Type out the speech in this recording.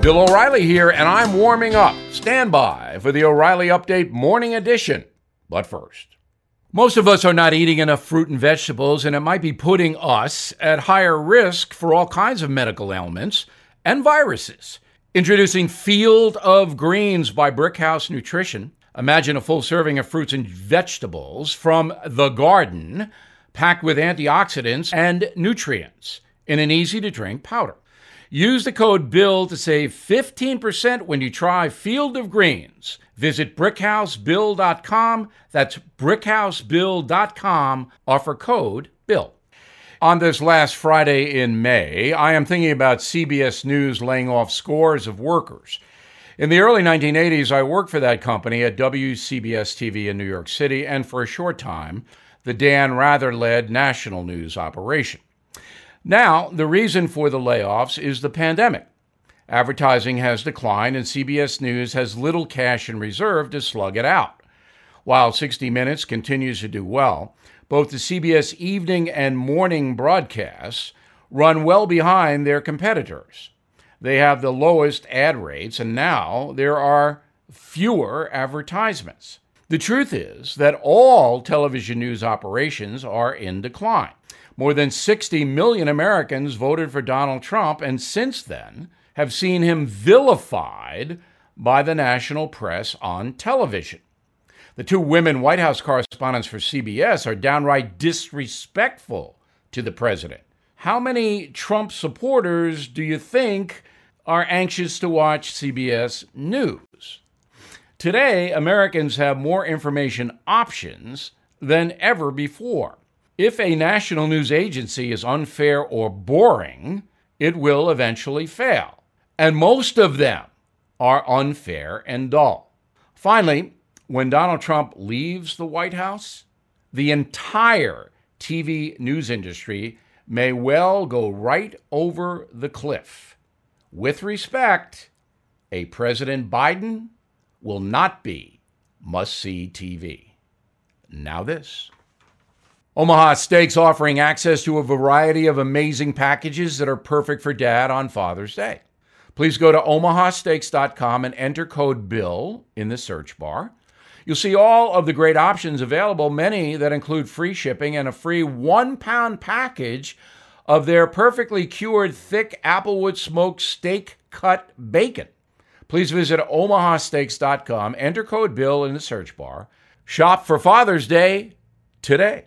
Bill O'Reilly here, and I'm warming up. Stand by for the O'Reilly Update Morning Edition. But first, most of us are not eating enough fruit and vegetables, and it might be putting us at higher risk for all kinds of medical ailments and viruses. Introducing Field of Greens by Brickhouse Nutrition. Imagine a full serving of fruits and vegetables from the garden, packed with antioxidants and nutrients in an easy to drink powder. Use the code BILL to save 15% when you try Field of Greens. Visit brickhousebill.com. That's brickhousebill.com. Offer code BILL. On this last Friday in May, I am thinking about CBS News laying off scores of workers. In the early 1980s, I worked for that company at WCBS TV in New York City and for a short time, the Dan Rather led national news operation. Now, the reason for the layoffs is the pandemic. Advertising has declined, and CBS News has little cash in reserve to slug it out. While 60 Minutes continues to do well, both the CBS evening and morning broadcasts run well behind their competitors. They have the lowest ad rates, and now there are fewer advertisements. The truth is that all television news operations are in decline. More than 60 million Americans voted for Donald Trump, and since then have seen him vilified by the national press on television. The two women White House correspondents for CBS are downright disrespectful to the president. How many Trump supporters do you think are anxious to watch CBS News? Today, Americans have more information options than ever before. If a national news agency is unfair or boring, it will eventually fail. And most of them are unfair and dull. Finally, when Donald Trump leaves the White House, the entire TV news industry may well go right over the cliff. With respect, a President Biden will not be must see TV. Now, this. Omaha Steaks offering access to a variety of amazing packages that are perfect for dad on Father's Day. Please go to omahasteaks.com and enter code BILL in the search bar. You'll see all of the great options available, many that include free shipping and a free one pound package of their perfectly cured thick applewood smoked steak cut bacon. Please visit omahasteaks.com, enter code BILL in the search bar. Shop for Father's Day today.